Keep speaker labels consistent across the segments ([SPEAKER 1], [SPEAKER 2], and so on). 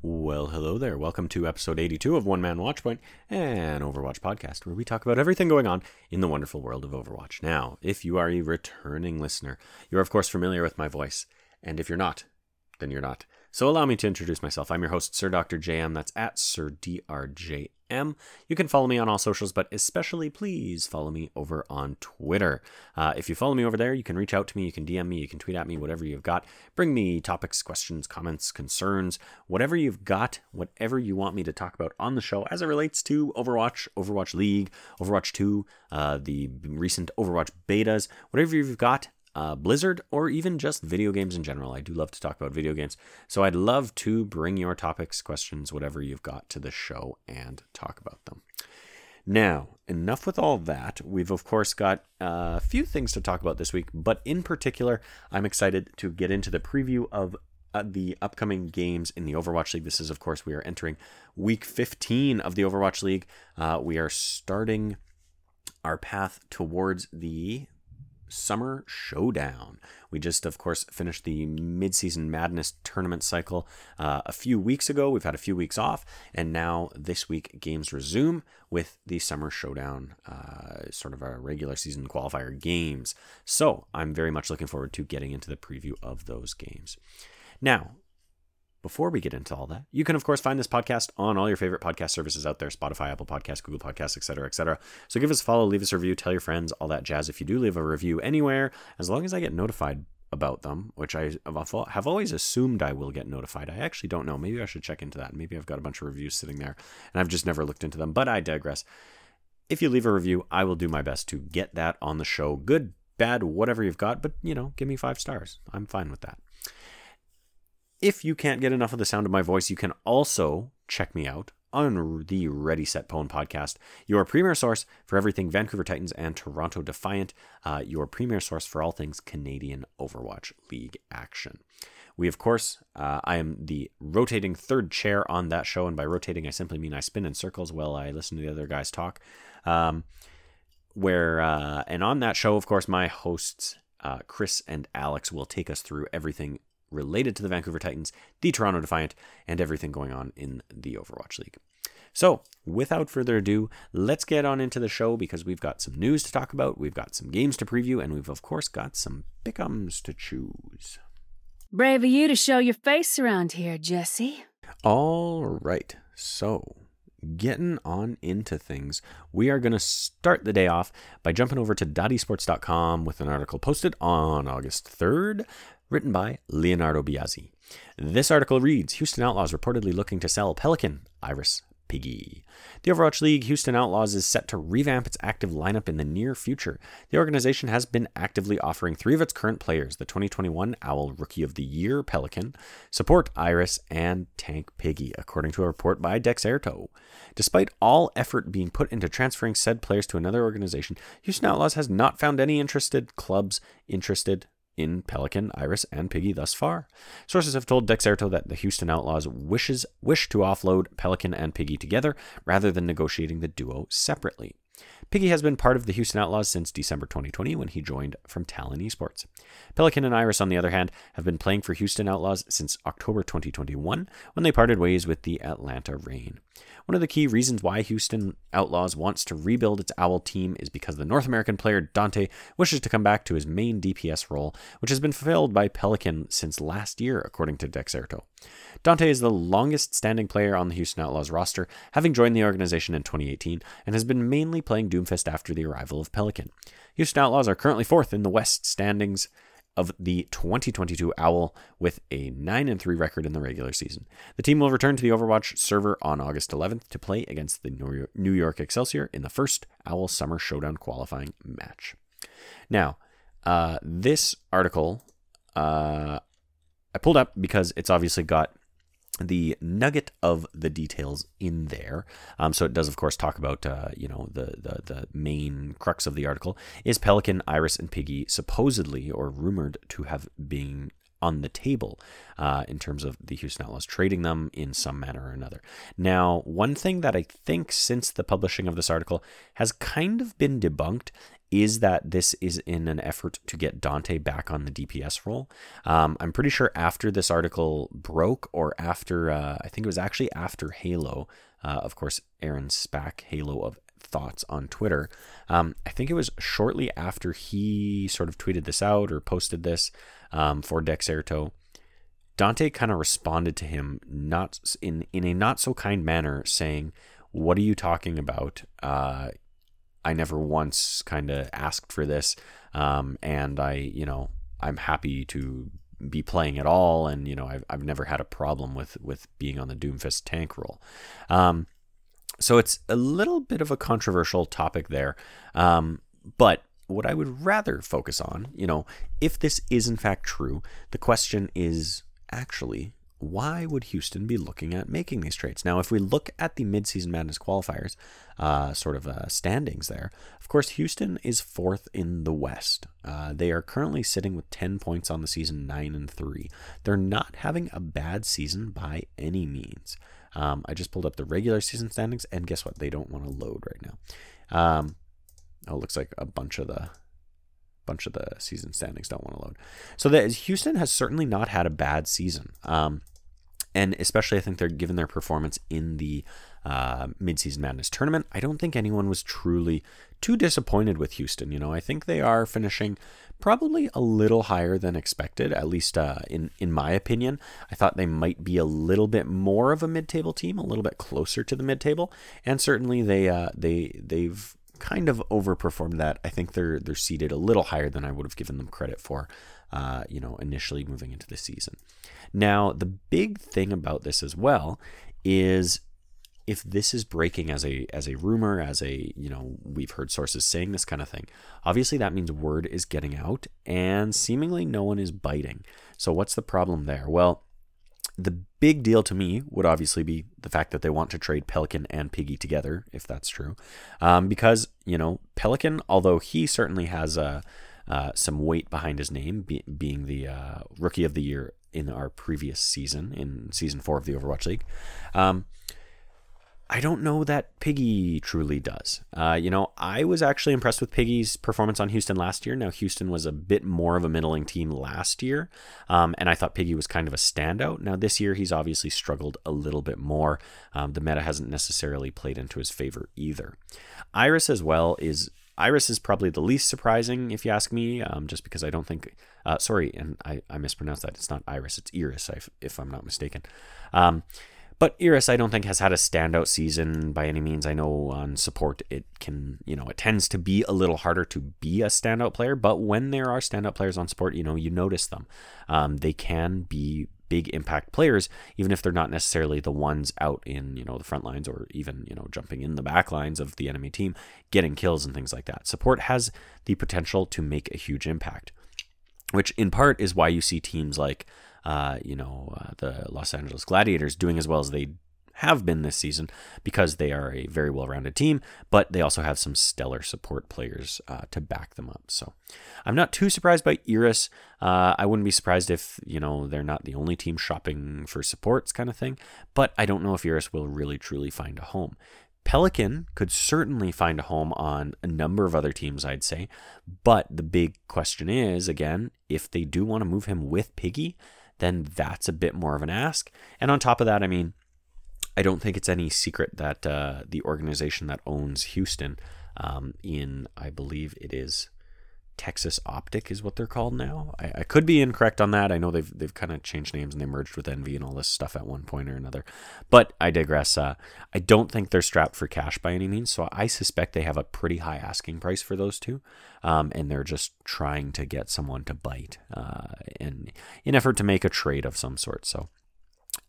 [SPEAKER 1] Well, hello there. Welcome to episode 82 of One Man Watchpoint, an Overwatch podcast where we talk about everything going on in the wonderful world of Overwatch. Now, if you are a returning listener, you're of course familiar with my voice, and if you're not, then you're not. So allow me to introduce myself. I'm your host, Sir Dr. JM. That's at Sir DRJM. You can follow me on all socials, but especially please follow me over on Twitter. Uh, if you follow me over there, you can reach out to me, you can DM me, you can tweet at me, whatever you've got. Bring me topics, questions, comments, concerns, whatever you've got, whatever you want me to talk about on the show as it relates to Overwatch, Overwatch League, Overwatch 2, uh, the recent Overwatch betas, whatever you've got uh, Blizzard, or even just video games in general. I do love to talk about video games. So I'd love to bring your topics, questions, whatever you've got to the show and talk about them. Now, enough with all that. We've, of course, got a few things to talk about this week, but in particular, I'm excited to get into the preview of uh, the upcoming games in the Overwatch League. This is, of course, we are entering week 15 of the Overwatch League. Uh, we are starting our path towards the Summer Showdown. We just, of course, finished the midseason madness tournament cycle uh, a few weeks ago. We've had a few weeks off, and now this week games resume with the Summer Showdown, uh, sort of our regular season qualifier games. So I'm very much looking forward to getting into the preview of those games. Now, before we get into all that, you can of course find this podcast on all your favorite podcast services out there: Spotify, Apple Podcasts, Google Podcasts, etc., etc. So give us a follow, leave us a review, tell your friends, all that jazz. If you do leave a review anywhere, as long as I get notified about them, which I have always assumed I will get notified. I actually don't know. Maybe I should check into that. Maybe I've got a bunch of reviews sitting there and I've just never looked into them. But I digress. If you leave a review, I will do my best to get that on the show. Good, bad, whatever you've got, but you know, give me five stars. I'm fine with that. If you can't get enough of the sound of my voice, you can also check me out on the Ready Set Pwn podcast, your premier source for everything Vancouver Titans and Toronto Defiant, uh, your premier source for all things Canadian Overwatch League action. We, of course, uh, I am the rotating third chair on that show, and by rotating, I simply mean I spin in circles while I listen to the other guys talk. Um, where uh, and on that show, of course, my hosts uh, Chris and Alex will take us through everything related to the Vancouver Titans, the Toronto Defiant, and everything going on in the Overwatch League. So, without further ado, let's get on into the show because we've got some news to talk about, we've got some games to preview, and we've, of course, got some pickums to choose.
[SPEAKER 2] Brave of you to show your face around here, Jesse.
[SPEAKER 1] All right, so getting on into things, we are going to start the day off by jumping over to dotesports.com with an article posted on August 3rd written by Leonardo Biazzi. This article reads Houston Outlaws reportedly looking to sell Pelican, Iris, Piggy. The Overwatch League Houston Outlaws is set to revamp its active lineup in the near future. The organization has been actively offering three of its current players the 2021 Owl Rookie of the Year Pelican, Support Iris, and Tank Piggy, according to a report by Dexerto. Despite all effort being put into transferring said players to another organization, Houston Outlaws has not found any interested clubs interested in Pelican, Iris, and Piggy thus far. Sources have told Dexerto that the Houston Outlaws wishes wish to offload Pelican and Piggy together rather than negotiating the duo separately. Piggy has been part of the Houston Outlaws since December 2020 when he joined from Talon Esports. Pelican and Iris, on the other hand, have been playing for Houston Outlaws since October 2021 when they parted ways with the Atlanta Reign. One of the key reasons why Houston Outlaws wants to rebuild its Owl team is because the North American player Dante wishes to come back to his main DPS role, which has been fulfilled by Pelican since last year, according to Dexerto. Dante is the longest standing player on the Houston Outlaws roster, having joined the organization in 2018, and has been mainly playing Doomfist after the arrival of Pelican. Houston Outlaws are currently fourth in the West standings of the 2022 Owl with a 9 and 3 record in the regular season. The team will return to the Overwatch server on August 11th to play against the New York Excelsior in the first Owl Summer Showdown qualifying match. Now, uh, this article uh, I pulled up because it's obviously got the nugget of the details in there. Um, so it does, of course, talk about uh, you know the, the the main crux of the article is Pelican, Iris, and Piggy supposedly or rumored to have been on the table uh, in terms of the Houston Outlaws trading them in some manner or another. Now, one thing that I think since the publishing of this article has kind of been debunked is that this is in an effort to get Dante back on the DPS role. Um, I'm pretty sure after this article broke, or after, uh, I think it was actually after Halo, uh, of course, Aaron Spack, Halo of Thoughts on Twitter. Um, I think it was shortly after he sort of tweeted this out or posted this um, for Dexerto. Dante kind of responded to him not in in a not so kind manner, saying, "What are you talking about? Uh, I never once kind of asked for this, um, and I, you know, I'm happy to be playing at all, and you know, I've I've never had a problem with with being on the Doomfist tank role. Um, so it's a little bit of a controversial topic there, um, but what I would rather focus on, you know, if this is in fact true, the question is actually, why would Houston be looking at making these trades? Now, if we look at the midseason madness qualifiers, uh, sort of uh, standings there, of course, Houston is fourth in the West. Uh, they are currently sitting with 10 points on the season, 9 and 3. They're not having a bad season by any means. Um, I just pulled up the regular season standings, and guess what? They don't want to load right now. Um, oh, looks like a bunch of the bunch of the season standings don't want to load. So that Houston has certainly not had a bad season. Um, and especially I think they're given their performance in the uh, midseason madness tournament. I don't think anyone was truly too disappointed with Houston. You know, I think they are finishing probably a little higher than expected, at least uh, in in my opinion. I thought they might be a little bit more of a mid-table team, a little bit closer to the mid-table, and certainly they uh, they they've kind of overperformed that. I think they're they're seated a little higher than I would have given them credit for, uh, you know, initially moving into the season. Now, the big thing about this as well is if this is breaking as a as a rumor, as a you know we've heard sources saying this kind of thing, obviously that means word is getting out, and seemingly no one is biting. So what's the problem there? Well the big deal to me would obviously be the fact that they want to trade Pelican and Piggy together, if that's true. Um, because, you know, Pelican, although he certainly has uh, uh, some weight behind his name, be- being the uh, rookie of the year in our previous season, in season four of the Overwatch League, um, I don't know that Piggy truly does. Uh, you know, I was actually impressed with Piggy's performance on Houston last year. Now, Houston was a bit more of a middling team last year, um, and I thought Piggy was kind of a standout. Now, this year, he's obviously struggled a little bit more. Um, the meta hasn't necessarily played into his favor either. Iris, as well, is. Iris is probably the least surprising, if you ask me, um, just because I don't think. Uh, sorry, and I, I mispronounced that. It's not Iris, it's Iris, if, if I'm not mistaken. Um, but Iris, I don't think has had a standout season by any means. I know on support it can, you know, it tends to be a little harder to be a standout player. But when there are standout players on support, you know, you notice them. Um, they can be big impact players, even if they're not necessarily the ones out in, you know, the front lines or even, you know, jumping in the back lines of the enemy team, getting kills and things like that. Support has the potential to make a huge impact, which in part is why you see teams like uh, you know, uh, the Los Angeles Gladiators doing as well as they have been this season because they are a very well rounded team, but they also have some stellar support players uh, to back them up. So I'm not too surprised by Iris. Uh, I wouldn't be surprised if, you know, they're not the only team shopping for supports kind of thing, but I don't know if Iris will really truly find a home. Pelican could certainly find a home on a number of other teams, I'd say. But the big question is, again, if they do want to move him with Piggy, then that's a bit more of an ask. And on top of that, I mean, I don't think it's any secret that uh, the organization that owns Houston, um, in I believe it is Texas Optic is what they're called now. I, I could be incorrect on that. I know they've they've kind of changed names and they merged with Envy and all this stuff at one point or another. But I digress. Uh, I don't think they're strapped for cash by any means. So I suspect they have a pretty high asking price for those two, um, and they're just trying to get someone to bite, uh, in in effort to make a trade of some sort. So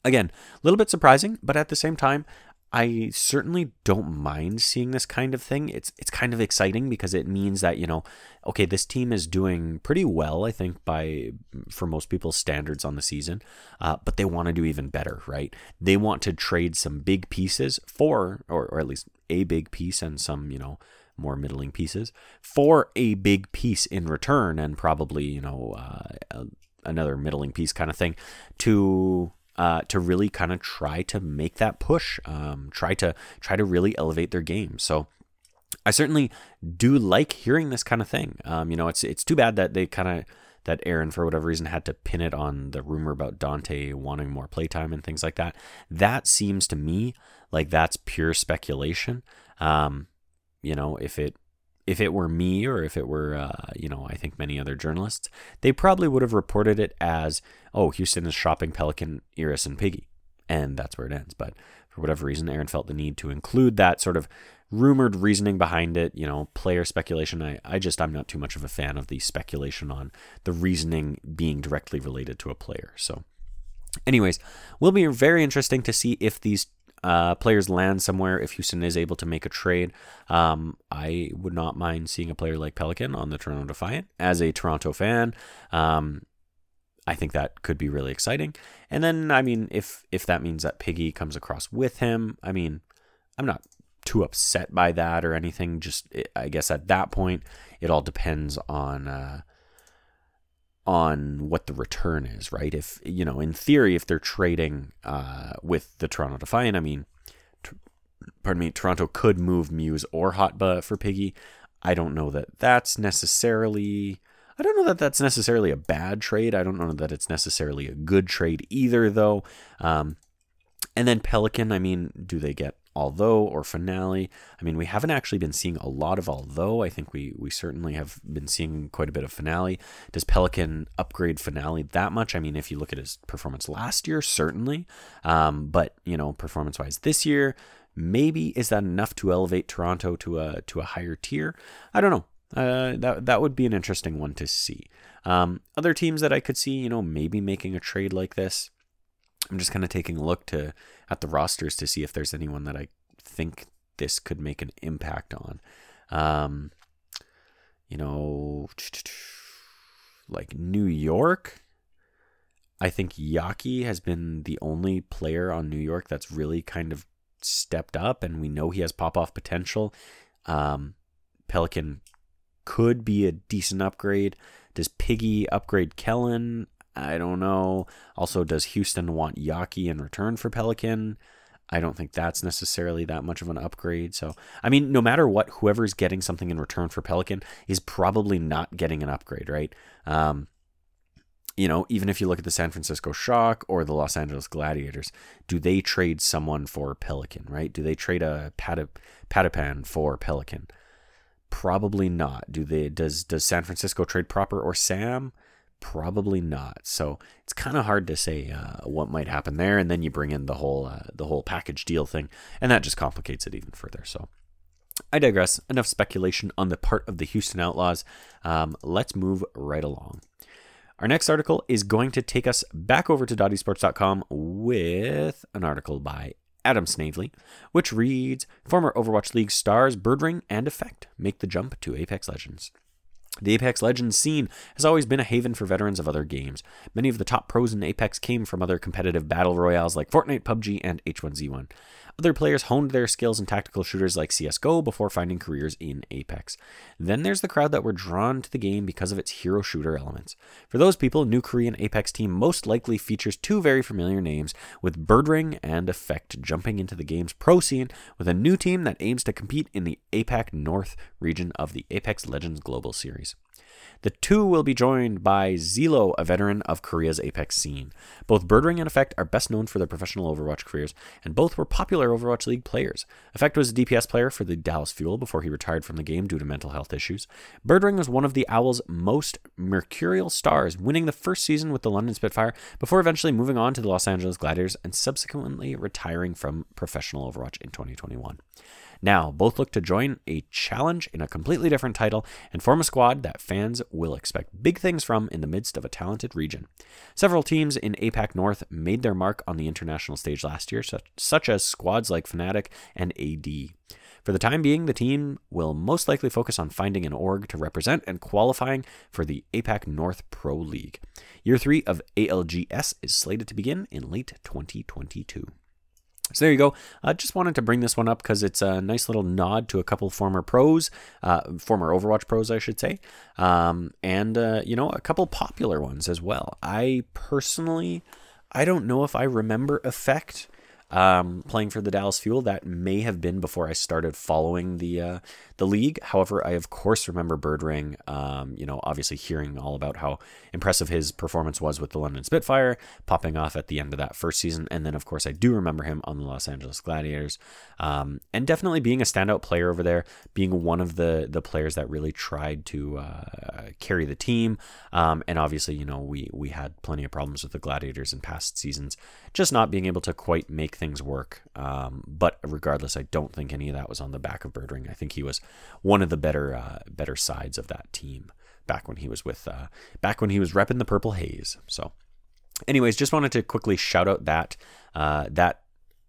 [SPEAKER 1] again, a little bit surprising, but at the same time, I certainly don't mind seeing this kind of thing. It's it's kind of exciting because it means that, you know, okay, this team is doing pretty well, I think, by for most people's standards on the season. Uh, but they want to do even better, right? They want to trade some big pieces for, or, or at least a big piece and some, you know, more middling pieces for a big piece in return, and probably, you know, uh, another middling piece kind of thing to uh, to really kind of try to make that push, um, try to try to really elevate their game. So I certainly do like hearing this kind of thing. Um, you know, it's it's too bad that they kind of that Aaron, for whatever reason, had to pin it on the rumor about Dante wanting more playtime and things like that. That seems to me like that's pure speculation. Um, you know, if it if it were me or if it were, uh, you know, I think many other journalists, they probably would have reported it as, oh, Houston is shopping Pelican, Iris, and Piggy. And that's where it ends. But for whatever reason, Aaron felt the need to include that sort of rumored reasoning behind it, you know, player speculation. I, I just, I'm not too much of a fan of the speculation on the reasoning being directly related to a player. So, anyways, will be very interesting to see if these uh, players land somewhere if Houston is able to make a trade. Um, I would not mind seeing a player like Pelican on the Toronto Defiant. As a Toronto fan, um, I think that could be really exciting. And then, I mean, if if that means that Piggy comes across with him, I mean, I'm not too upset by that or anything. Just I guess at that point, it all depends on. Uh, on what the return is, right? If you know, in theory, if they're trading uh, with the Toronto Defiant, I mean, t- pardon me, Toronto could move Muse or Hotba for Piggy. I don't know that that's necessarily. I don't know that that's necessarily a bad trade. I don't know that it's necessarily a good trade either, though. Um, and then Pelican, I mean, do they get although or finale. I mean, we haven't actually been seeing a lot of although. I think we we certainly have been seeing quite a bit of finale. Does Pelican upgrade finale that much? I mean, if you look at his performance last year, certainly. Um, but you know, performance wise this year, maybe is that enough to elevate Toronto to a to a higher tier? I don't know. Uh, that that would be an interesting one to see. Um, other teams that I could see, you know, maybe making a trade like this. I'm just kind of taking a look to at the rosters to see if there's anyone that I think this could make an impact on. Um, you know, like New York. I think Yaki has been the only player on New York that's really kind of stepped up, and we know he has pop off potential. Um, Pelican could be a decent upgrade. Does Piggy upgrade Kellen? I don't know. Also, does Houston want Yaki in return for Pelican? I don't think that's necessarily that much of an upgrade. So, I mean, no matter what, whoever's getting something in return for Pelican is probably not getting an upgrade, right? Um, you know, even if you look at the San Francisco Shock or the Los Angeles Gladiators, do they trade someone for Pelican, right? Do they trade a Patiphan for Pelican? Probably not. Do they? Does does San Francisco trade Proper or Sam? Probably not. So it's kind of hard to say uh, what might happen there, and then you bring in the whole uh, the whole package deal thing, and that just complicates it even further. So I digress. Enough speculation on the part of the Houston Outlaws. Um, let's move right along. Our next article is going to take us back over to dotesports.com with an article by Adam Snavely, which reads Former Overwatch League stars Birdring and Effect make the jump to Apex Legends. The Apex Legends scene has always been a haven for veterans of other games. Many of the top pros in Apex came from other competitive battle royales like Fortnite, PUBG, and H1Z1. Other players honed their skills in tactical shooters like CSGO before finding careers in Apex. Then there's the crowd that were drawn to the game because of its hero shooter elements. For those people, new Korean Apex team most likely features two very familiar names, with Birdring and Effect jumping into the game's pro scene with a new team that aims to compete in the APAC North region of the Apex Legends Global Series. The two will be joined by Zelo, a veteran of Korea's Apex scene. Both Birdring and Effect are best known for their professional Overwatch careers, and both were popular Overwatch League players. Effect was a DPS player for the Dallas Fuel before he retired from the game due to mental health issues. Birdring was one of the Owls' most mercurial stars, winning the first season with the London Spitfire before eventually moving on to the Los Angeles Gladiators and subsequently retiring from professional Overwatch in 2021. Now, both look to join a challenge in a completely different title and form a squad that fans will expect big things from in the midst of a talented region. Several teams in APAC North made their mark on the international stage last year, such, such as squads like Fnatic and AD. For the time being, the team will most likely focus on finding an org to represent and qualifying for the APAC North Pro League. Year 3 of ALGS is slated to begin in late 2022. So there you go. I uh, just wanted to bring this one up because it's a nice little nod to a couple former pros, uh, former Overwatch pros, I should say, um, and uh, you know a couple popular ones as well. I personally, I don't know if I remember Effect um, playing for the Dallas Fuel. That may have been before I started following the uh, the league. However, I of course remember Birdring. Um, you know, obviously hearing all about how impressive his performance was with the London Spitfire, popping off at the end of that first season, and then of course I do remember him on the Los Angeles Gladiators, um, and definitely being a standout player over there, being one of the the players that really tried to uh, carry the team. Um, and obviously, you know, we we had plenty of problems with the Gladiators in past seasons, just not being able to quite make things work. Um, but regardless, I don't think any of that was on the back of Birdring. I think he was one of the better uh, better sides of that team back when he was with uh, back when he was repping the Purple Haze. So, anyways, just wanted to quickly shout out that uh, that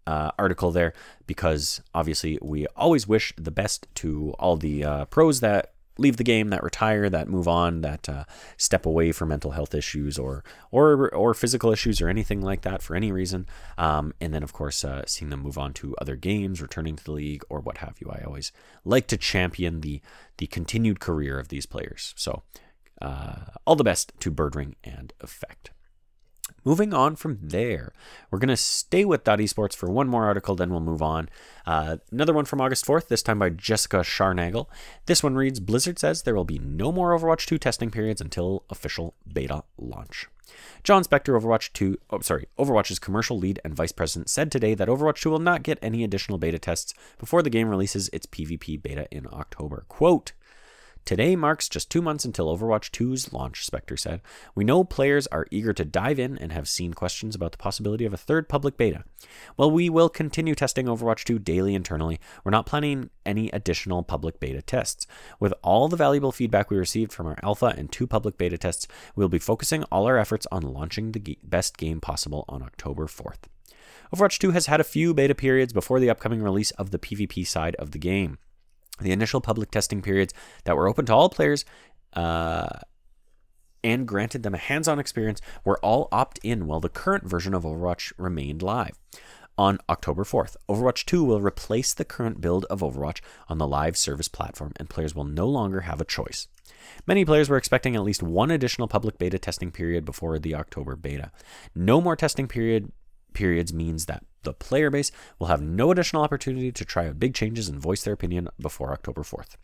[SPEAKER 1] uh, article there because obviously we always wish the best to all the uh, pros that leave the game, that retire, that move on, that uh, step away for mental health issues or or or physical issues or anything like that for any reason. Um, and then of course uh, seeing them move on to other games, returning to the league or what have you. I always like to champion the the continued career of these players. So uh, all the best to Birdring and Effect. Moving on from there, we're going to stay with Dot Esports for one more article, then we'll move on. Uh, another one from August 4th, this time by Jessica Scharnagel. This one reads Blizzard says there will be no more Overwatch 2 testing periods until official beta launch. Jon Spector, Overwatch 2, oh, sorry, Overwatch's commercial lead and vice president, said today that Overwatch 2 will not get any additional beta tests before the game releases its PvP beta in October. Quote, Today marks just two months until Overwatch 2's launch, Spector said. We know players are eager to dive in and have seen questions about the possibility of a third public beta. While we will continue testing Overwatch 2 daily internally, we're not planning any additional public beta tests. With all the valuable feedback we received from our alpha and two public beta tests, we'll be focusing all our efforts on launching the best game possible on October 4th. Overwatch 2 has had a few beta periods before the upcoming release of the PvP side of the game. The initial public testing periods that were open to all players uh, and granted them a hands on experience were all opt in while the current version of Overwatch remained live. On October 4th, Overwatch 2 will replace the current build of Overwatch on the live service platform, and players will no longer have a choice. Many players were expecting at least one additional public beta testing period before the October beta. No more testing period periods means that the player base will have no additional opportunity to try out big changes and voice their opinion before October 4th.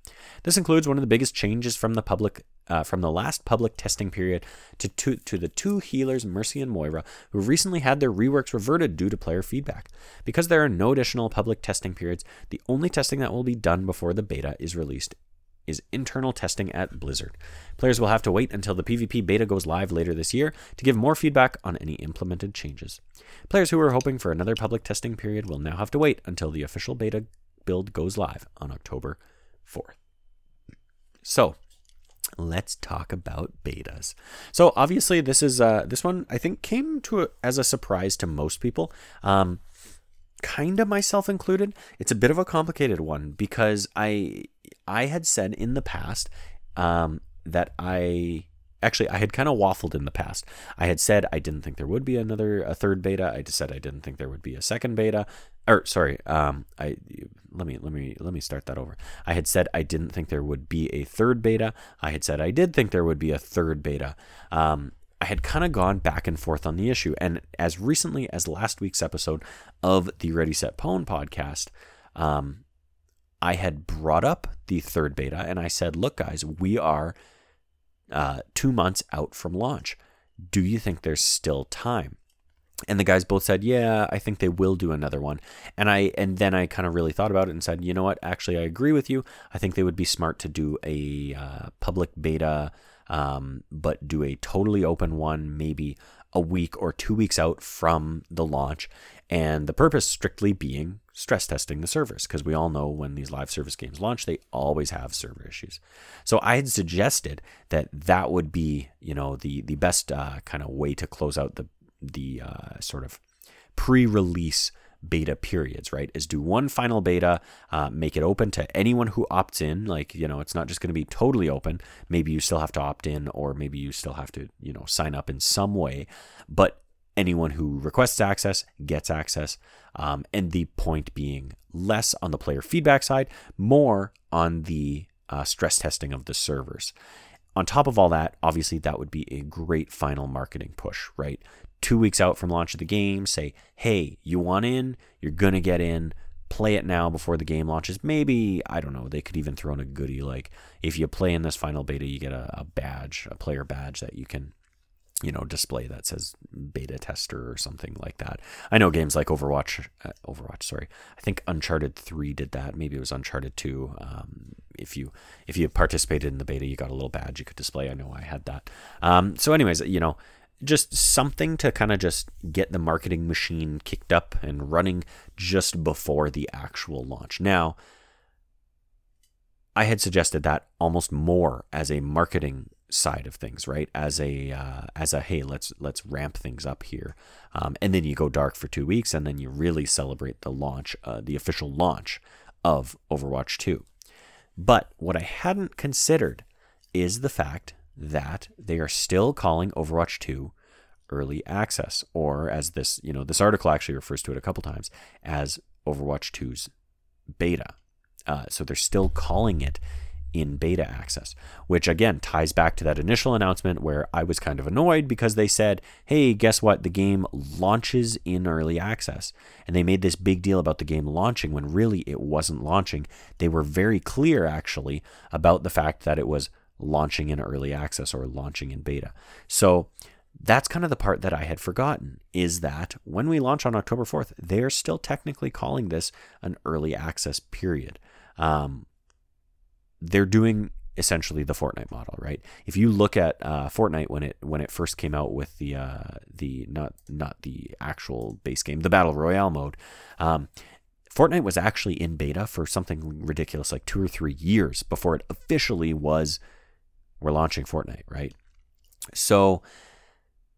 [SPEAKER 1] This includes one of the biggest changes from the public uh, from the last public testing period to, to, to the two healers Mercy and Moira, who recently had their reworks reverted due to player feedback. Because there are no additional public testing periods, the only testing that will be done before the beta is released is internal testing at Blizzard. Players will have to wait until the PvP beta goes live later this year to give more feedback on any implemented changes. Players who are hoping for another public testing period will now have to wait until the official beta build goes live on October 4th. So, let's talk about betas. So obviously this is uh, this one I think came to a, as a surprise to most people. Um, kind of myself included. It's a bit of a complicated one because I I had said in the past um, that I actually I had kind of waffled in the past. I had said I didn't think there would be another a third beta. I just said I didn't think there would be a second beta. Or sorry, um, I let me let me let me start that over. I had said I didn't think there would be a third beta. I had said I did think there would be a third beta. Um, I had kind of gone back and forth on the issue. And as recently as last week's episode of the Ready Set Pwn podcast, um, I had brought up the third beta and I said, look, guys, we are uh, two months out from launch. Do you think there's still time? And the guys both said, "Yeah, I think they will do another one." And I and then I kind of really thought about it and said, "You know what? Actually, I agree with you. I think they would be smart to do a uh, public beta um, but do a totally open one maybe a week or two weeks out from the launch. And the purpose strictly being stress testing the servers, because we all know when these live service games launch, they always have server issues. So I had suggested that that would be, you know, the the best uh, kind of way to close out the the uh, sort of pre-release beta periods, right? Is do one final beta, uh, make it open to anyone who opts in. Like, you know, it's not just going to be totally open. Maybe you still have to opt in, or maybe you still have to, you know, sign up in some way. But anyone who requests access gets access. Um, and the point being less on the player feedback side, more on the uh, stress testing of the servers. On top of all that, obviously, that would be a great final marketing push, right? Two weeks out from launch of the game, say, hey, you want in? You're going to get in. Play it now before the game launches. Maybe, I don't know, they could even throw in a goodie like if you play in this final beta, you get a, a badge, a player badge that you can you know display that says beta tester or something like that. I know games like overwatch uh, overwatch sorry. I think uncharted 3 did that. Maybe it was uncharted 2 um, if you if you participated in the beta you got a little badge you could display. I know i had that. Um, so anyways you know just something to kind of just get the marketing machine kicked up and running just before the actual launch. Now i had suggested that almost more as a marketing side of things, right? As a uh, as a hey, let's let's ramp things up here, um, and then you go dark for two weeks, and then you really celebrate the launch, uh, the official launch of Overwatch Two. But what I hadn't considered is the fact that they are still calling Overwatch Two early access, or as this you know this article actually refers to it a couple times as Overwatch 2's beta. Uh, so they're still calling it in beta access, which again ties back to that initial announcement where I was kind of annoyed because they said, hey, guess what? The game launches in early access. And they made this big deal about the game launching when really it wasn't launching. They were very clear, actually, about the fact that it was launching in early access or launching in beta. So that's kind of the part that I had forgotten is that when we launch on October 4th, they're still technically calling this an early access period. Um, they're doing essentially the Fortnite model, right? If you look at uh, Fortnite when it when it first came out with the uh, the not not the actual base game, the battle royale mode, um, Fortnite was actually in beta for something ridiculous like two or three years before it officially was. We're launching Fortnite, right? So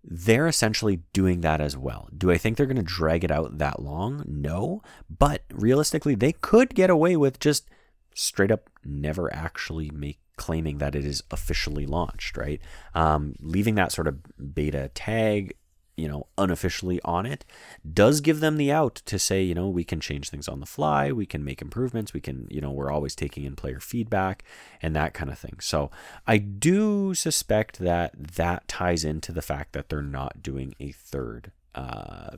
[SPEAKER 1] they're essentially doing that as well. Do I think they're going to drag it out that long? No, but realistically, they could get away with just straight up never actually make claiming that it is officially launched, right? Um, leaving that sort of beta tag, you know, unofficially on it does give them the out to say, you know, we can change things on the fly, we can make improvements, we can, you know, we're always taking in player feedback and that kind of thing. So I do suspect that that ties into the fact that they're not doing a third uh,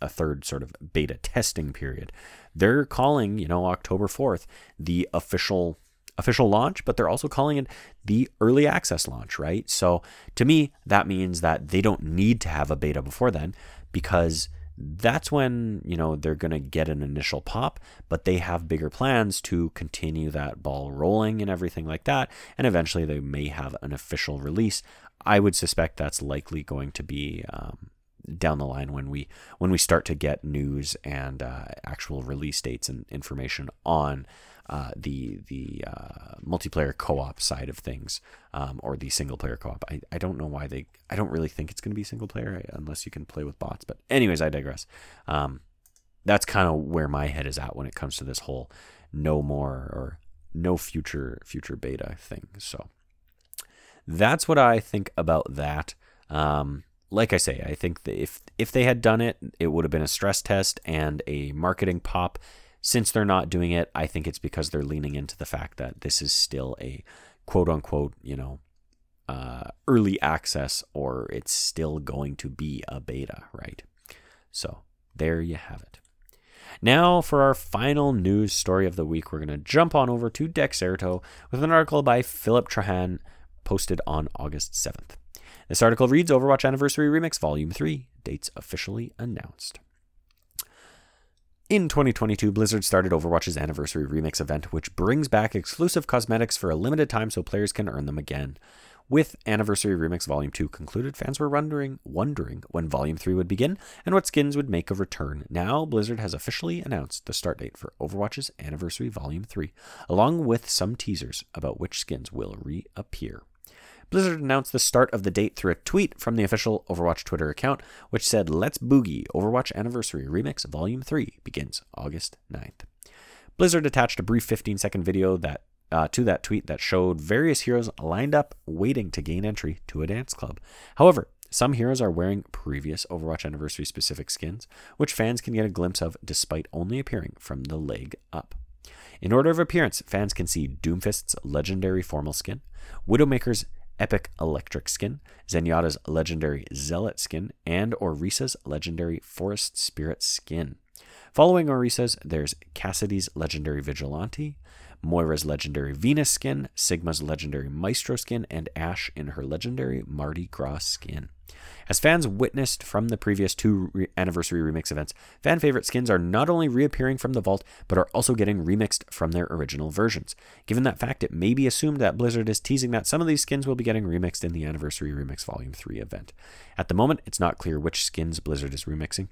[SPEAKER 1] a third sort of beta testing period. They're calling, you know, October 4th the official official launch, but they're also calling it the early access launch, right? So to me, that means that they don't need to have a beta before then because that's when, you know, they're going to get an initial pop, but they have bigger plans to continue that ball rolling and everything like that. And eventually they may have an official release. I would suspect that's likely going to be um, down the line when we when we start to get news and uh, actual release dates and information on uh, the the uh, multiplayer co-op side of things um, or the single player co-op. I, I don't know why they I don't really think it's going to be single player unless you can play with bots. But anyways, I digress. Um, that's kind of where my head is at when it comes to this whole no more or no future future beta thing. So that's what I think about that. Um, like I say, I think that if if they had done it, it would have been a stress test and a marketing pop. Since they're not doing it, I think it's because they're leaning into the fact that this is still a quote unquote, you know, uh, early access, or it's still going to be a beta, right? So there you have it. Now, for our final news story of the week, we're going to jump on over to Dexerto with an article by Philip Trahan posted on August 7th. This article reads Overwatch Anniversary Remix Volume 3, dates officially announced. In 2022, Blizzard started Overwatch's Anniversary Remix event, which brings back exclusive cosmetics for a limited time so players can earn them again. With Anniversary Remix Volume 2 concluded, fans were wondering, wondering when Volume 3 would begin and what skins would make a return. Now, Blizzard has officially announced the start date for Overwatch's Anniversary Volume 3, along with some teasers about which skins will reappear. Blizzard announced the start of the date through a tweet from the official Overwatch Twitter account, which said, Let's Boogie Overwatch Anniversary Remix Volume 3 begins August 9th. Blizzard attached a brief 15 second video that uh, to that tweet that showed various heroes lined up waiting to gain entry to a dance club. However, Some heroes are wearing previous Overwatch Anniversary specific skins, which fans can get a glimpse of despite only appearing from the leg up. In order of appearance, fans can see Doomfist's legendary formal skin, Widowmaker's epic electric skin, Zenyatta's legendary zealot skin, and Orisa's legendary forest spirit skin. Following Orisa's, there's Cassidy's legendary vigilante, Moira's legendary Venus skin, Sigma's legendary Maestro skin, and Ashe in her legendary Mardi Gras skin. As fans witnessed from the previous two re- anniversary remix events, fan favorite skins are not only reappearing from the vault, but are also getting remixed from their original versions. Given that fact, it may be assumed that Blizzard is teasing that some of these skins will be getting remixed in the Anniversary Remix Volume 3 event. At the moment, it's not clear which skins Blizzard is remixing,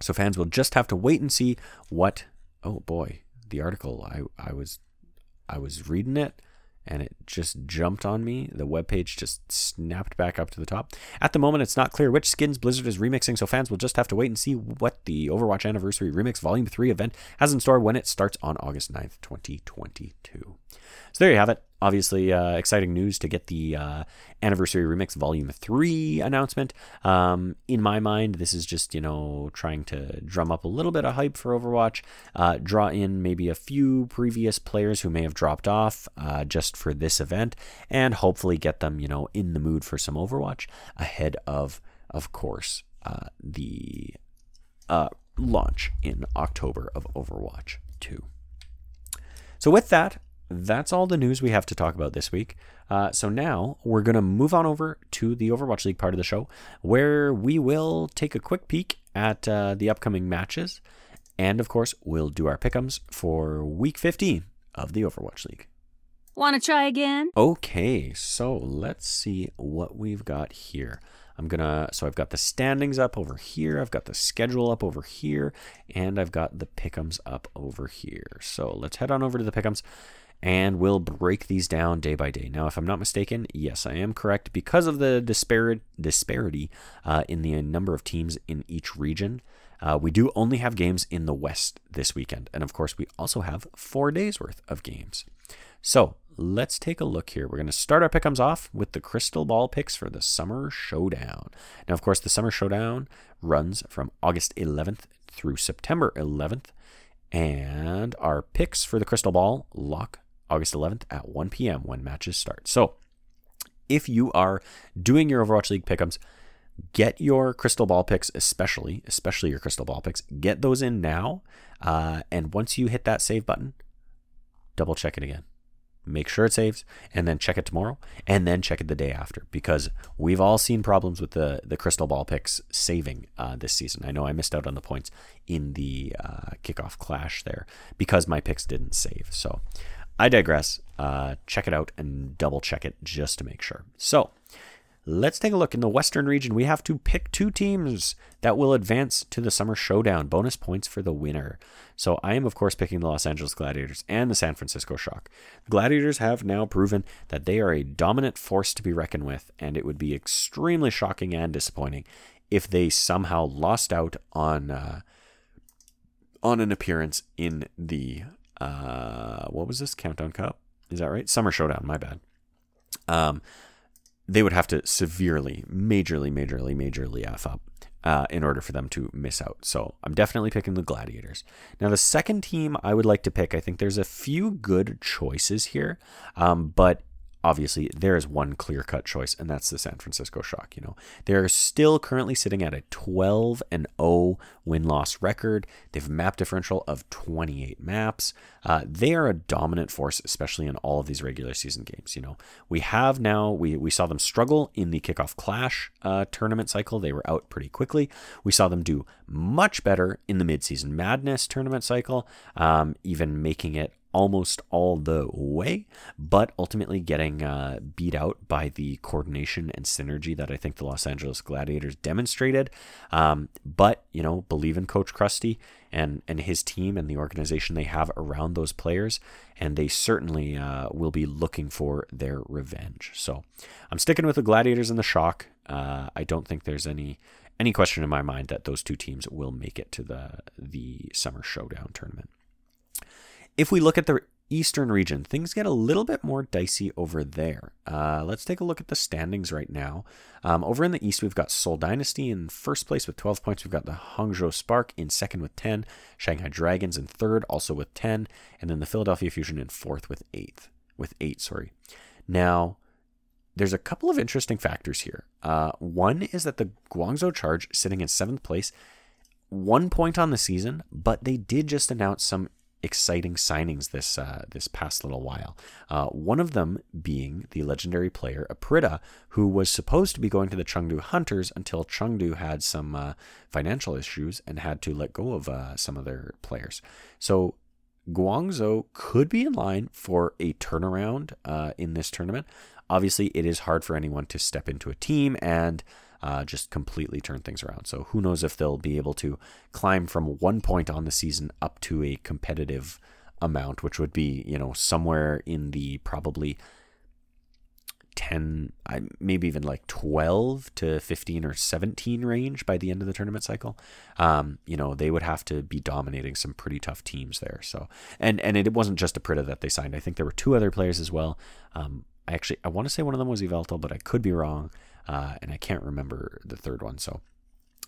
[SPEAKER 1] so fans will just have to wait and see what. Oh boy, the article I, I was I was reading it and it just jumped on me. The webpage just snapped back up to the top. At the moment, it's not clear which skins Blizzard is remixing, so fans will just have to wait and see what the Overwatch Anniversary Remix Volume 3 event has in store when it starts on August 9th, 2022. So there you have it. Obviously, uh, exciting news to get the uh, Anniversary Remix Volume 3 announcement. Um, in my mind, this is just, you know, trying to drum up a little bit of hype for Overwatch, uh, draw in maybe a few previous players who may have dropped off uh, just for this event, and hopefully get them, you know, in the mood for some Overwatch ahead of, of course, uh, the uh, launch in October of Overwatch 2. So, with that, that's all the news we have to talk about this week. Uh, so now we're going to move on over to the Overwatch League part of the show, where we will take a quick peek at uh, the upcoming matches. And of course, we'll do our pickums for week 15 of the Overwatch League.
[SPEAKER 2] Want to try again?
[SPEAKER 1] Okay, so let's see what we've got here. I'm gonna, so I've got the standings up over here, I've got the schedule up over here, and I've got the pickums up over here. So let's head on over to the pickums and we'll break these down day by day. Now, if I'm not mistaken, yes, I am correct. Because of the disparity, disparity uh, in the number of teams in each region, uh, we do only have games in the West this weekend. And of course, we also have four days worth of games. So let's take a look here. We're going to start our pickums off with the crystal ball picks for the Summer Showdown. Now, of course, the Summer Showdown runs from August 11th through September 11th. And our picks for the crystal ball lock August 11th at 1 p.m. when matches start. So, if you are doing your Overwatch League pickums, get your crystal ball picks, especially, especially your crystal ball picks, get those in now. Uh, and once you hit that save button, double check it again. Make sure it saves, and then check it tomorrow, and then check it the day after, because we've all seen problems with the the crystal ball picks saving uh, this season. I know I missed out on the points in the uh, kickoff clash there because my picks didn't save. So I digress. Uh, check it out and double check it just to make sure. So, let's take a look. In the Western region, we have to pick two teams that will advance to the Summer Showdown. Bonus points for the winner. So, I am, of course, picking the Los Angeles Gladiators and the San Francisco Shock. The Gladiators have now proven that they are a dominant force to be reckoned with, and it would be extremely shocking and disappointing if they somehow lost out on. Uh, on an appearance in the uh, what was this Countdown Cup? Is that right? Summer Showdown. My bad. Um, they would have to severely, majorly, majorly, majorly f up uh, in order for them to miss out. So I'm definitely picking the Gladiators. Now the second team I would like to pick, I think there's a few good choices here, um, but obviously there is one clear cut choice, and that's the San Francisco Shock. You know, they're still currently sitting at a 12 and 0 win loss record. They have a map differential of 28 maps. Uh, they are a dominant force, especially in all of these regular season games. You know, we have now we we saw them struggle in the kickoff clash uh, tournament cycle. They were out pretty quickly. We saw them do much better in the midseason madness tournament cycle, um, even making it almost all the way, but ultimately getting uh, beat out by the coordination and synergy that I think the Los Angeles Gladiators demonstrated. Um, but you know, believe in Coach Crusty and and his team and the organization they have around those players, and they certainly uh, will be looking for their revenge. So I'm sticking with the Gladiators and the Shock. Uh, I don't think there's any any question in my mind that those two teams will make it to the the summer showdown tournament if we look at the Eastern region, things get a little bit more dicey over there. Uh, let's take a look at the standings right now. Um, over in the East, we've got Seoul Dynasty in first place with 12 points. We've got the Hangzhou Spark in second with 10, Shanghai Dragons in third, also with 10, and then the Philadelphia Fusion in fourth with eighth, with eight. Sorry. Now, there's a couple of interesting factors here. Uh, one is that the Guangzhou Charge sitting in seventh place, one point on the season, but they did just announce some exciting signings this uh, this past little while. Uh, one of them being the legendary player Aprita, who was supposed to be going to the Chengdu Hunters until Chengdu had some uh, financial issues and had to let go of uh, some of their players. So Guangzhou could be in line for a turnaround uh, in this tournament. Obviously, it is hard for anyone to step into a team and uh, just completely turn things around. So who knows if they'll be able to climb from one point on the season up to a competitive amount, which would be, you know, somewhere in the probably 10, maybe even like 12 to 15 or 17 range by the end of the tournament cycle. Um, you know, they would have to be dominating some pretty tough teams there. So, and, and it wasn't just Aprita that they signed. I think there were two other players as well. Um, I actually, I want to say one of them was Yveltal, but I could be wrong uh, and I can't remember the third one. So,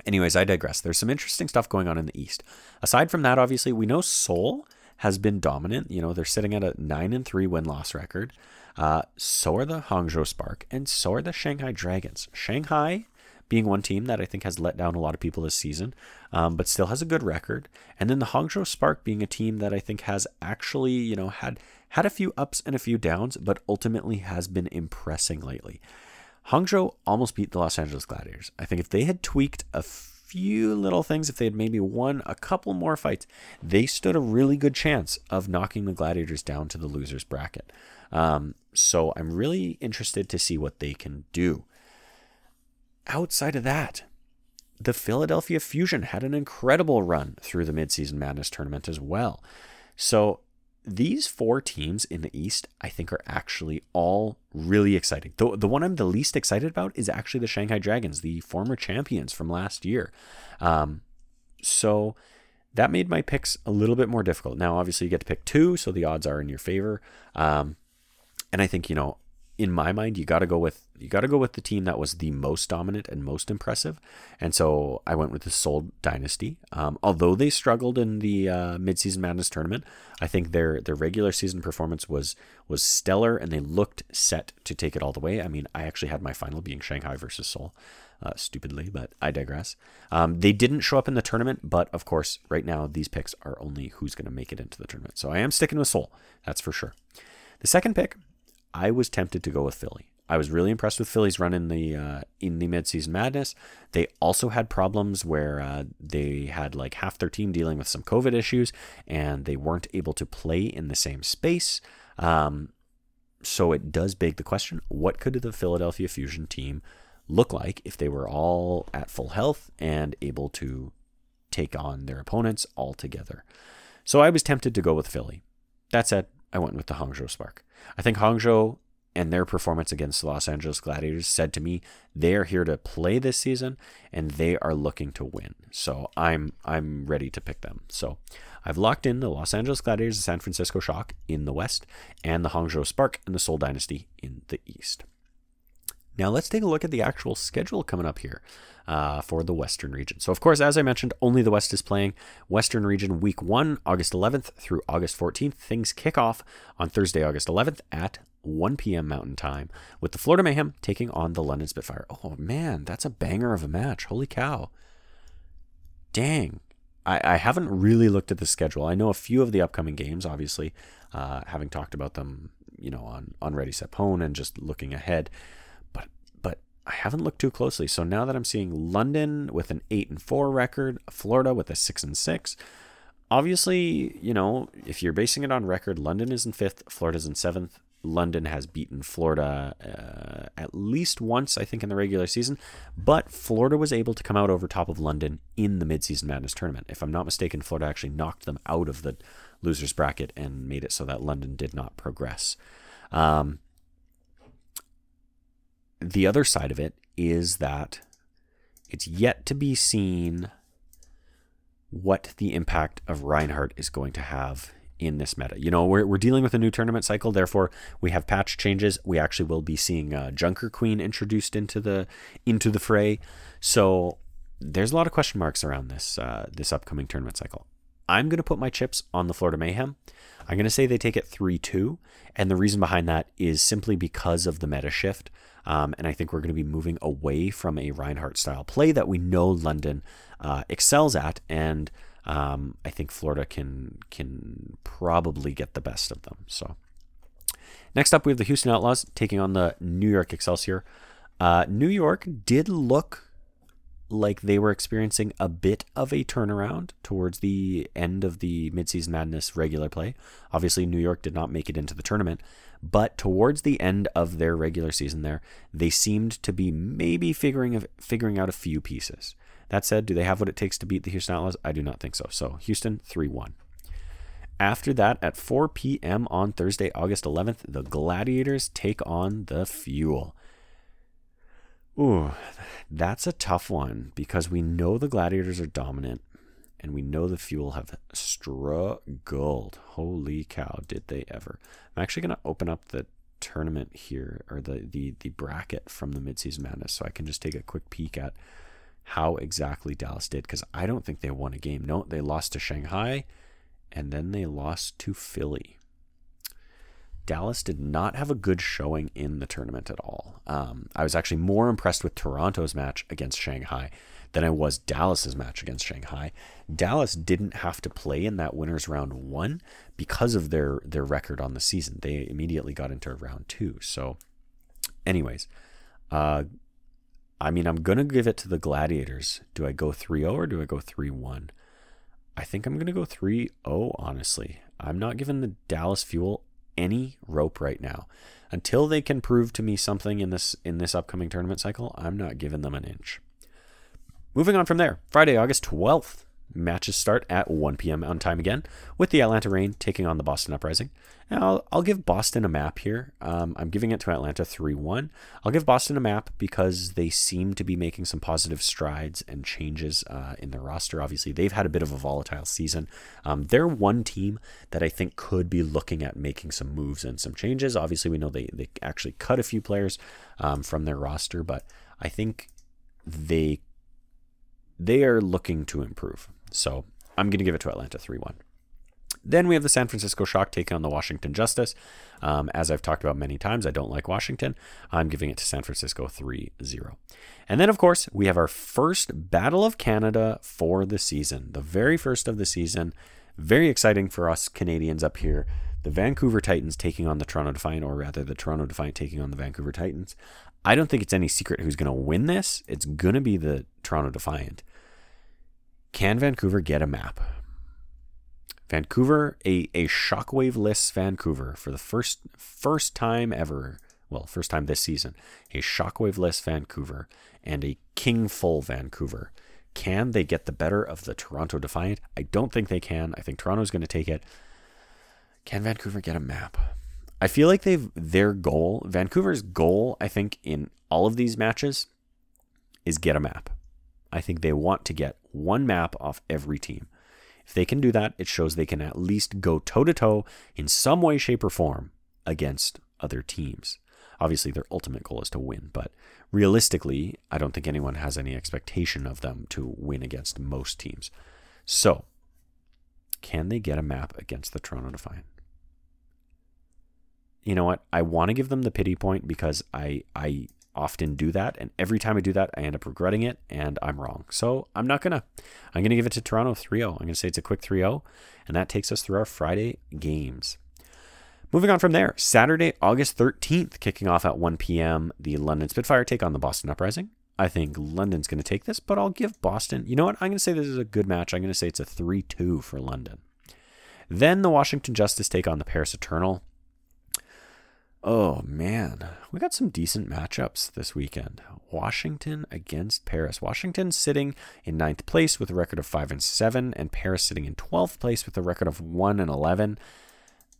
[SPEAKER 1] anyways, I digress. There's some interesting stuff going on in the East. Aside from that, obviously, we know Seoul has been dominant. You know, they're sitting at a nine and three win loss record. Uh, so are the Hangzhou Spark, and so are the Shanghai Dragons. Shanghai being one team that I think has let down a lot of people this season, um, but still has a good record. And then the Hangzhou Spark being a team that I think has actually, you know, had had a few ups and a few downs, but ultimately has been impressing lately. Hangzhou almost beat the Los Angeles Gladiators. I think if they had tweaked a few little things, if they had maybe won a couple more fights, they stood a really good chance of knocking the Gladiators down to the losers bracket. Um, so I'm really interested to see what they can do. Outside of that, the Philadelphia Fusion had an incredible run through the midseason madness tournament as well. So these four teams in the East, I think, are actually all really exciting. The, the one I'm the least excited about is actually the Shanghai Dragons, the former champions from last year. Um, so that made my picks a little bit more difficult. Now, obviously, you get to pick two, so the odds are in your favor. Um, and I think, you know, in my mind, you got to go with you got to go with the team that was the most dominant and most impressive. And so I went with the Seoul Dynasty. Um, although they struggled in the uh, midseason madness tournament, I think their their regular season performance was was stellar, and they looked set to take it all the way. I mean, I actually had my final being Shanghai versus Seoul. Uh, stupidly, but I digress. Um, they didn't show up in the tournament, but of course, right now these picks are only who's going to make it into the tournament. So I am sticking with Seoul, that's for sure. The second pick I was tempted to go with Philly. I was really impressed with Philly's run in the uh, in the midseason madness. They also had problems where uh, they had like half their team dealing with some COVID issues, and they weren't able to play in the same space. Um, so it does beg the question: What could the Philadelphia Fusion team look like if they were all at full health and able to take on their opponents all together? So I was tempted to go with Philly. That said, I went with the Hangzhou Spark. I think Hangzhou and their performance against the Los Angeles Gladiators said to me they are here to play this season and they are looking to win. So I'm I'm ready to pick them. So I've locked in the Los Angeles Gladiators and San Francisco Shock in the West and the Hangzhou Spark and the Seoul Dynasty in the East. Now let's take a look at the actual schedule coming up here uh, for the Western region. So, of course, as I mentioned, only the West is playing. Western region week one, August 11th through August 14th. Things kick off on Thursday, August 11th at 1 p.m. Mountain Time with the Florida Mayhem taking on the London Spitfire. Oh, man, that's a banger of a match. Holy cow. Dang. I, I haven't really looked at the schedule. I know a few of the upcoming games, obviously, uh, having talked about them, you know, on, on Ready Set Pwn and just looking ahead. I haven't looked too closely. So now that I'm seeing London with an 8 and 4 record, Florida with a 6 and 6, obviously, you know, if you're basing it on record, London is in 5th, Florida's in 7th. London has beaten Florida uh, at least once, I think, in the regular season, but Florida was able to come out over top of London in the midseason madness tournament. If I'm not mistaken, Florida actually knocked them out of the losers bracket and made it so that London did not progress. Um, the other side of it is that it's yet to be seen what the impact of Reinhardt is going to have in this meta. You know, we're, we're dealing with a new tournament cycle, therefore we have patch changes. We actually will be seeing uh, Junker Queen introduced into the into the fray. So there's a lot of question marks around this uh, this upcoming tournament cycle. I'm going to put my chips on the Florida Mayhem. I'm going to say they take it 3 2. And the reason behind that is simply because of the meta shift. Um, and I think we're going to be moving away from a Reinhardt style play that we know London uh, excels at. And um, I think Florida can can probably get the best of them. So next up, we have the Houston Outlaws taking on the New York Excelsior. Uh, New York did look like they were experiencing a bit of a turnaround towards the end of the midseason madness regular play. Obviously, New York did not make it into the tournament, but towards the end of their regular season there, they seemed to be maybe figuring figuring out a few pieces. That said, do they have what it takes to beat the Houston Outlaws? I do not think so. So Houston 3 1. After that, at 4 p.m. on Thursday, August 11th, the Gladiators take on the Fuel. Ooh, that's a tough one because we know the Gladiators are dominant and we know the Fuel have struggled. Holy cow, did they ever? I'm actually going to open up the tournament here or the, the, the bracket from the midseason madness so I can just take a quick peek at how exactly Dallas did because I don't think they won a game. No, they lost to Shanghai and then they lost to Philly. Dallas did not have a good showing in the tournament at all. Um, I was actually more impressed with Toronto's match against Shanghai than I was Dallas's match against Shanghai. Dallas didn't have to play in that winners round one because of their their record on the season. They immediately got into round two. So, anyways, uh, I mean, I'm to give it to the Gladiators. Do I go 3 0 or do I go 3 1? I think I'm to go 3 0, honestly. I'm not giving the Dallas Fuel any rope right now. Until they can prove to me something in this in this upcoming tournament cycle, I'm not giving them an inch. Moving on from there, Friday, August 12th, Matches start at 1 p.m. on time again, with the Atlanta Reign taking on the Boston Uprising. Now, I'll, I'll give Boston a map here. Um, I'm giving it to Atlanta 3 1. I'll give Boston a map because they seem to be making some positive strides and changes uh, in their roster. Obviously, they've had a bit of a volatile season. Um, they're one team that I think could be looking at making some moves and some changes. Obviously, we know they, they actually cut a few players um, from their roster, but I think they they are looking to improve. So I'm going to give it to Atlanta 3 1. Then we have the San Francisco Shock taking on the Washington Justice. Um, as I've talked about many times, I don't like Washington. I'm giving it to San Francisco 3 0. And then, of course, we have our first Battle of Canada for the season, the very first of the season. Very exciting for us Canadians up here. The Vancouver Titans taking on the Toronto Defiant, or rather, the Toronto Defiant taking on the Vancouver Titans. I don't think it's any secret who's going to win this. It's going to be the Toronto Defiant. Can Vancouver get a map? Vancouver, a, a shockwave-less Vancouver for the first first time ever. Well, first time this season. A shockwave-less Vancouver and a king-full Vancouver. Can they get the better of the Toronto Defiant? I don't think they can. I think Toronto's going to take it. Can Vancouver get a map? I feel like they've their goal, Vancouver's goal, I think, in all of these matches is get a map. I think they want to get one map off every team. If they can do that, it shows they can at least go toe to toe in some way, shape, or form against other teams. Obviously, their ultimate goal is to win, but realistically, I don't think anyone has any expectation of them to win against most teams. So, can they get a map against the Toronto Defiant? You know what? I want to give them the pity point because I I often do that. And every time I do that, I end up regretting it and I'm wrong. So I'm not going to. I'm going to give it to Toronto 3 0. I'm going to say it's a quick 3 0. And that takes us through our Friday games. Moving on from there, Saturday, August 13th, kicking off at 1 p.m., the London Spitfire take on the Boston Uprising. I think London's going to take this, but I'll give Boston. You know what? I'm going to say this is a good match. I'm going to say it's a 3 2 for London. Then the Washington Justice take on the Paris Eternal. Oh man, we got some decent matchups this weekend. Washington against Paris. Washington sitting in ninth place with a record of five and seven, and Paris sitting in twelfth place with a record of one and eleven.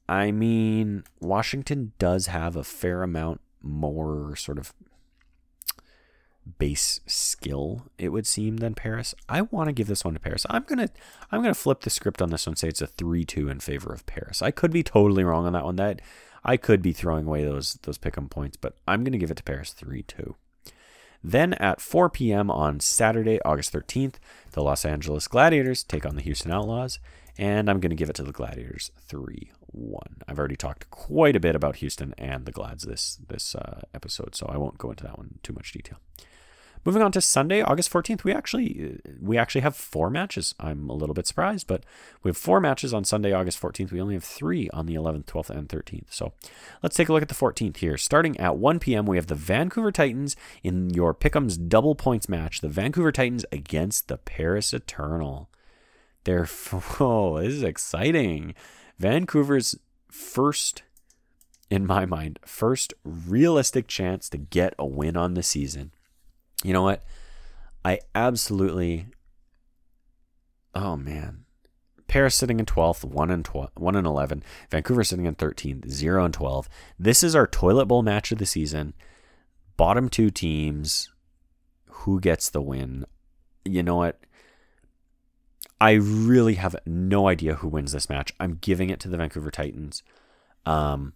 [SPEAKER 1] I mean, Washington does have a fair amount more sort of base skill, it would seem, than Paris. I want to give this one to Paris. I'm gonna I'm gonna flip the script on this one. Say it's a three two in favor of Paris. I could be totally wrong on that one. That I could be throwing away those those pick'em points, but I'm gonna give it to Paris three two. Then at 4 p.m. on Saturday, August 13th, the Los Angeles Gladiators take on the Houston Outlaws, and I'm going to give it to the Gladiators 3 1. I've already talked quite a bit about Houston and the Glads this, this uh, episode, so I won't go into that one in too much detail. Moving on to Sunday, August 14th, we actually we actually have four matches. I'm a little bit surprised, but we have four matches on Sunday, August 14th. We only have three on the 11th, 12th, and 13th. So let's take a look at the 14th here. Starting at 1 p.m., we have the Vancouver Titans in your Pick'em's double points match. The Vancouver Titans against the Paris Eternal. They're oh, this is exciting. Vancouver's first in my mind, first realistic chance to get a win on the season you know what? I absolutely. Oh man, Paris sitting in 12th, 1 and 12, 1 and 11. Vancouver sitting in 13th, 0 and 12. This is our toilet bowl match of the season. Bottom two teams. Who gets the win? You know what? I really have no idea who wins this match. I'm giving it to the Vancouver Titans. Um,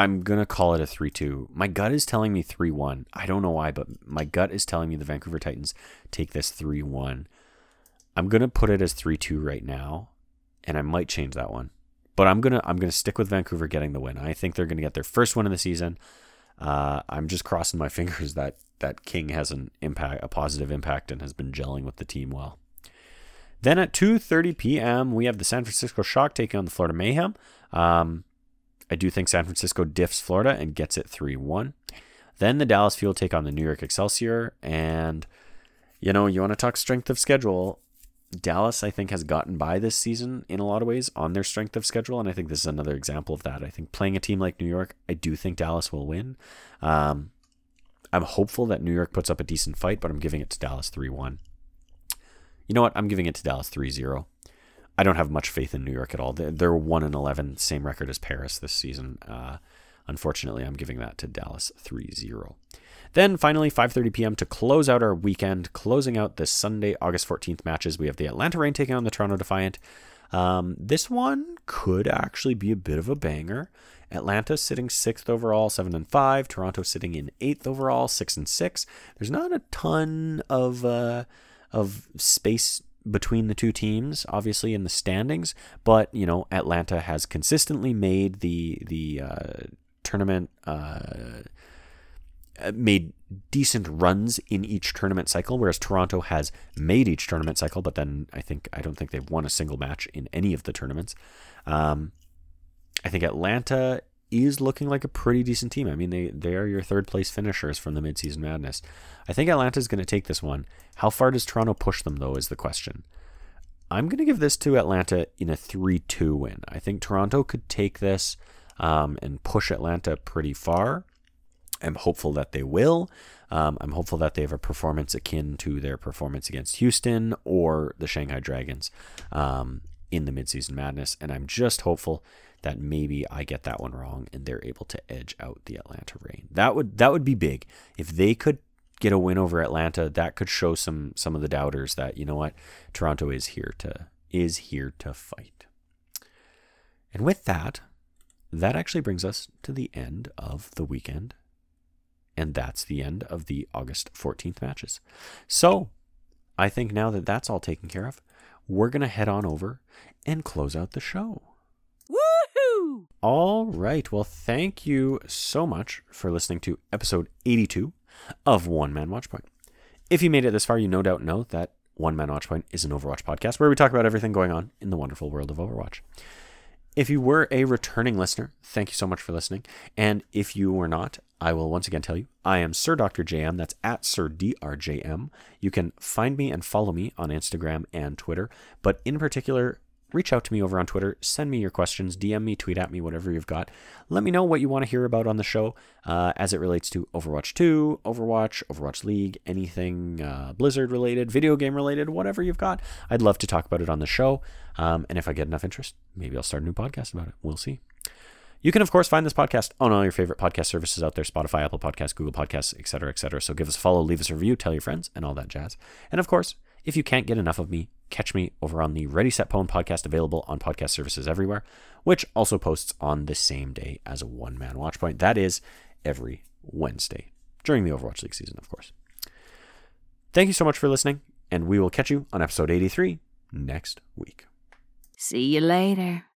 [SPEAKER 1] I'm to call it a 3 2. My gut is telling me 3 1. I don't know why, but my gut is telling me the Vancouver Titans take this 3 1. I'm to put it as 3 2 right now, and I might change that one. But I'm gonna I'm gonna stick with Vancouver getting the win. I think they're gonna get their first win of the season. Uh, I'm just crossing my fingers that that King has an impact, a positive impact, and has been gelling with the team well. Then at 2:30 p.m., we have the San Francisco Shock taking on the Florida Mayhem. Um, I do think San Francisco diffs Florida and gets it 3 1. Then the Dallas Fuel take on the New York Excelsior. And, you know, you want to talk strength of schedule. Dallas, I think, has gotten by this season in a lot of ways on their strength of schedule. And I think this is another example of that. I think playing a team like New York, I do think Dallas will win. Um, I'm hopeful that New York puts up a decent fight, but I'm giving it to Dallas 3 1. You know what? I'm giving it to Dallas 3 0. I don't have much faith in New York at all. They're one and eleven, same record as Paris this season. Uh, unfortunately, I'm giving that to Dallas 3-0. Then finally, 5:30 p.m. to close out our weekend, closing out the Sunday, August 14th matches. We have the Atlanta Reign taking on the Toronto Defiant. Um, this one could actually be a bit of a banger. Atlanta sitting sixth overall, seven and five. Toronto sitting in eighth overall, six and six. There's not a ton of uh, of space between the two teams, obviously in the standings, but you know Atlanta has consistently made the the uh, tournament uh, made decent runs in each tournament cycle, whereas Toronto has made each tournament cycle, but then I think I don't think they've won a single match in any of the tournaments. Um, I think Atlanta is looking like a pretty decent team. I mean, they they are your third place finishers from the midseason madness. I think Atlanta is going to take this one. How far does Toronto push them though is the question. I'm going to give this to Atlanta in a 3-2 win. I think Toronto could take this um, and push Atlanta pretty far. I'm hopeful that they will. Um, I'm hopeful that they have a performance akin to their performance against Houston or the Shanghai Dragons um, in the midseason madness. And I'm just hopeful that maybe I get that one wrong and they're able to edge out the Atlanta Reign. That would that would be big if they could get a win over Atlanta. That could show some some of the doubters that you know what Toronto is here to is here to fight. And with that, that actually brings us to the end of the weekend. And that's the end of the August 14th matches. So, I think now that that's all taken care of, we're going to head on over and close out the show. Woohoo! All right. Well, thank you so much for listening to episode 82 of One Man Watchpoint. If you made it this far, you no doubt know that One Man Watchpoint is an Overwatch podcast where we talk about everything going on in the wonderful world of Overwatch. If you were a returning listener, thank you so much for listening. And if you were not, I will once again tell you I am Sir Dr. JM. That's at Sir DRJM. You can find me and follow me on Instagram and Twitter. But in particular, reach out to me over on Twitter. Send me your questions, DM me, tweet at me, whatever you've got. Let me know what you want to hear about on the show uh, as it relates to Overwatch 2, Overwatch, Overwatch League, anything uh, Blizzard related, video game related, whatever you've got. I'd love to talk about it on the show. Um, and if I get enough interest, maybe I'll start a new podcast about it. We'll see. You can, of course, find this podcast on all your favorite podcast services out there Spotify, Apple Podcasts, Google Podcasts, etc., etc. So give us a follow, leave us a review, tell your friends, and all that jazz. And of course, if you can't get enough of me, catch me over on the Ready Set Pwn podcast available on podcast services everywhere, which also posts on the same day as a one man watch point. That is every Wednesday during the Overwatch League season, of course. Thank you so much for listening, and we will catch you on episode 83 next week.
[SPEAKER 2] See you later.